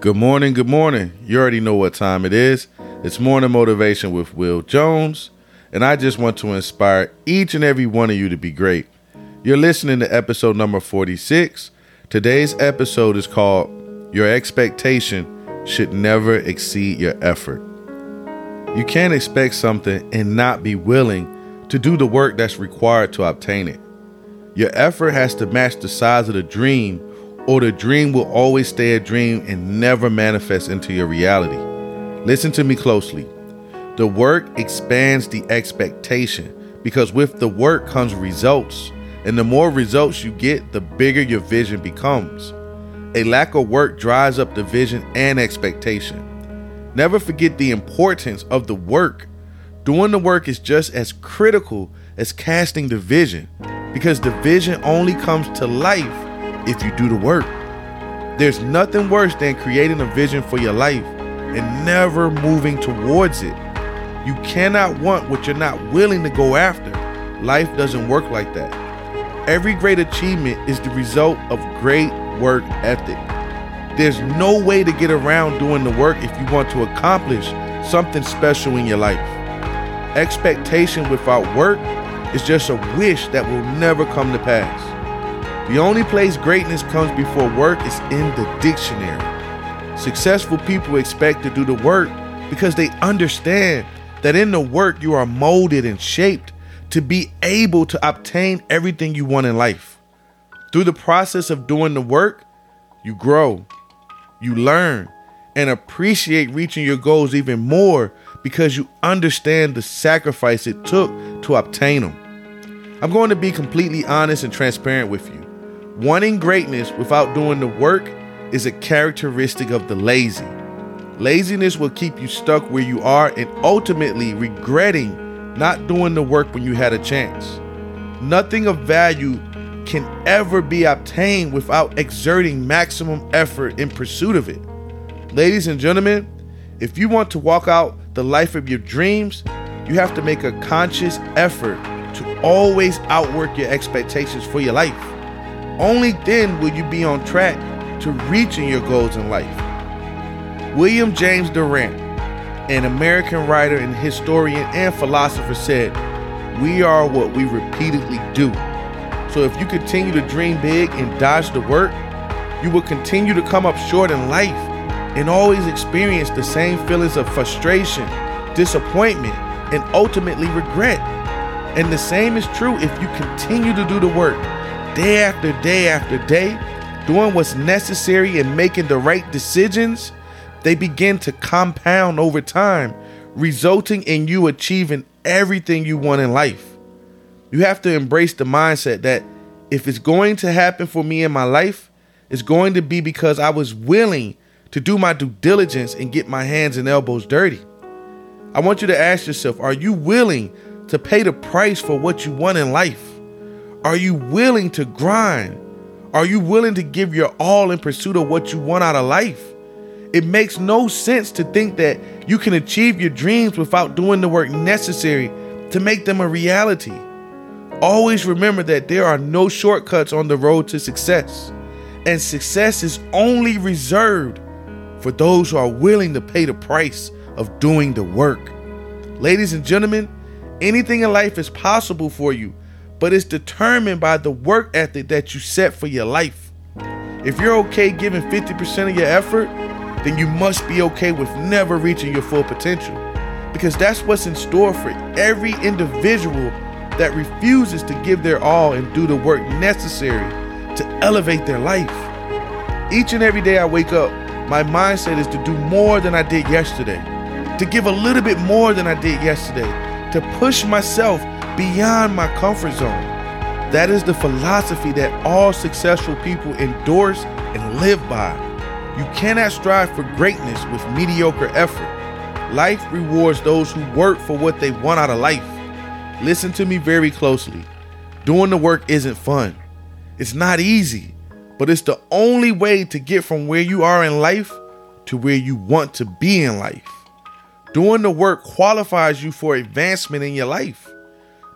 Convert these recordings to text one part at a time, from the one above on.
Good morning, good morning. You already know what time it is. It's Morning Motivation with Will Jones, and I just want to inspire each and every one of you to be great. You're listening to episode number 46. Today's episode is called Your Expectation Should Never Exceed Your Effort. You can't expect something and not be willing to do the work that's required to obtain it. Your effort has to match the size of the dream or the dream will always stay a dream and never manifest into your reality. Listen to me closely. The work expands the expectation because with the work comes results, and the more results you get, the bigger your vision becomes. A lack of work dries up the vision and expectation. Never forget the importance of the work. Doing the work is just as critical as casting the vision because the vision only comes to life if you do the work. There's nothing worse than creating a vision for your life and never moving towards it. You cannot want what you're not willing to go after. Life doesn't work like that. Every great achievement is the result of great work ethic. There's no way to get around doing the work if you want to accomplish something special in your life. Expectation without work is just a wish that will never come to pass. The only place greatness comes before work is in the dictionary. Successful people expect to do the work because they understand that in the work you are molded and shaped to be able to obtain everything you want in life. Through the process of doing the work, you grow, you learn, and appreciate reaching your goals even more because you understand the sacrifice it took to obtain them. I'm going to be completely honest and transparent with you. Wanting greatness without doing the work is a characteristic of the lazy. Laziness will keep you stuck where you are and ultimately regretting not doing the work when you had a chance. Nothing of value can ever be obtained without exerting maximum effort in pursuit of it. Ladies and gentlemen, if you want to walk out the life of your dreams, you have to make a conscious effort to always outwork your expectations for your life. Only then will you be on track to reaching your goals in life. William James Durant, an American writer and historian and philosopher, said, We are what we repeatedly do. So if you continue to dream big and dodge the work, you will continue to come up short in life and always experience the same feelings of frustration, disappointment, and ultimately regret. And the same is true if you continue to do the work day after day after day, doing what's necessary and making the right decisions, they begin to compound over time, resulting in you achieving everything you want in life. You have to embrace the mindset that if it's going to happen for me in my life, it's going to be because I was willing to do my due diligence and get my hands and elbows dirty. I want you to ask yourself are you willing to pay the price for what you want in life? Are you willing to grind? Are you willing to give your all in pursuit of what you want out of life? It makes no sense to think that you can achieve your dreams without doing the work necessary to make them a reality. Always remember that there are no shortcuts on the road to success, and success is only reserved for those who are willing to pay the price of doing the work. Ladies and gentlemen, anything in life is possible for you but it's determined by the work ethic that you set for your life. If you're okay giving 50% of your effort, then you must be okay with never reaching your full potential. Because that's what's in store for every individual that refuses to give their all and do the work necessary to elevate their life. Each and every day I wake up, my mindset is to do more than I did yesterday, to give a little bit more than I did yesterday, to push myself beyond my comfort zone. That is the philosophy that all successful people endorse and live by. You cannot strive for greatness with mediocre effort. Life rewards those who work for what they want out of life. Listen to me very closely. Doing the work isn't fun. It's not easy, but it's the only way to get from where you are in life to where you want to be in life. Doing the work qualifies you for advancement in your life.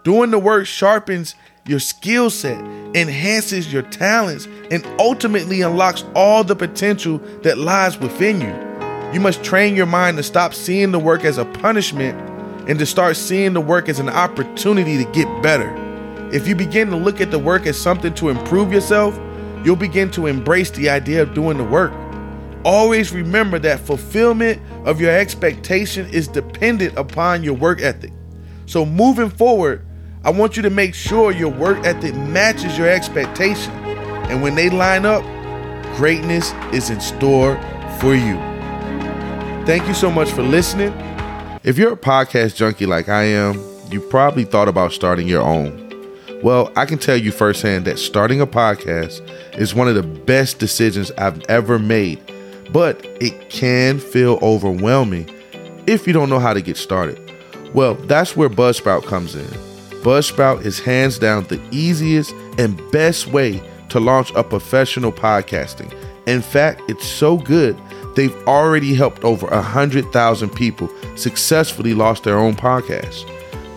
Doing the work sharpens your skill set, enhances your talents, and ultimately unlocks all the potential that lies within you. You must train your mind to stop seeing the work as a punishment and to start seeing the work as an opportunity to get better. If you begin to look at the work as something to improve yourself, you'll begin to embrace the idea of doing the work. Always remember that fulfillment of your expectation is dependent upon your work ethic. So, moving forward, I want you to make sure your work ethic matches your expectation. And when they line up, greatness is in store for you. Thank you so much for listening. If you're a podcast junkie like I am, you probably thought about starting your own. Well, I can tell you firsthand that starting a podcast is one of the best decisions I've ever made, but it can feel overwhelming if you don't know how to get started. Well, that's where Buzzsprout comes in. Buzzsprout is hands down the easiest and best way to launch a professional podcasting. In fact, it's so good, they've already helped over 100,000 people successfully launch their own podcast.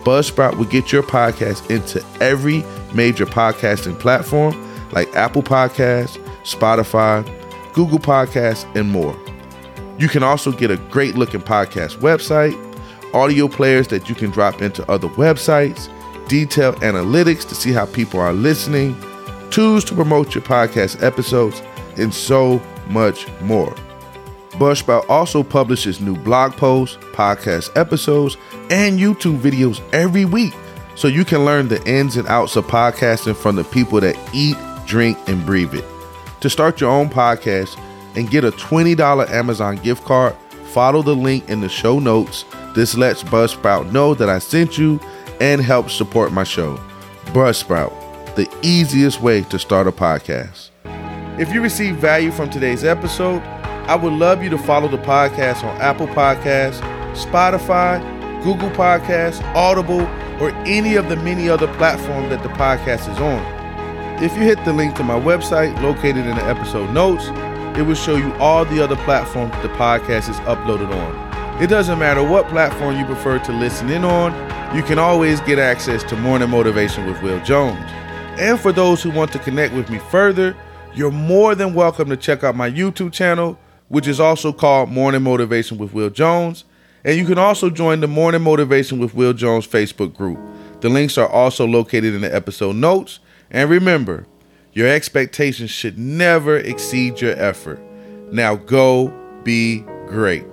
Buzzsprout will get your podcast into every major podcasting platform like Apple Podcasts, Spotify, Google Podcasts, and more. You can also get a great looking podcast website, audio players that you can drop into other websites, detailed analytics to see how people are listening, tools to promote your podcast episodes, and so much more. Buzzsprout also publishes new blog posts, podcast episodes, and YouTube videos every week so you can learn the ins and outs of podcasting from the people that eat, drink, and breathe it. To start your own podcast and get a $20 Amazon gift card, follow the link in the show notes. This lets Buzzsprout know that I sent you and help support my show. Buzzsprout, the easiest way to start a podcast. If you receive value from today's episode, I would love you to follow the podcast on Apple Podcasts, Spotify, Google Podcasts, Audible, or any of the many other platforms that the podcast is on. If you hit the link to my website located in the episode notes, it will show you all the other platforms the podcast is uploaded on. It doesn't matter what platform you prefer to listen in on, you can always get access to Morning Motivation with Will Jones. And for those who want to connect with me further, you're more than welcome to check out my YouTube channel, which is also called Morning Motivation with Will Jones. And you can also join the Morning Motivation with Will Jones Facebook group. The links are also located in the episode notes. And remember, your expectations should never exceed your effort. Now go be great.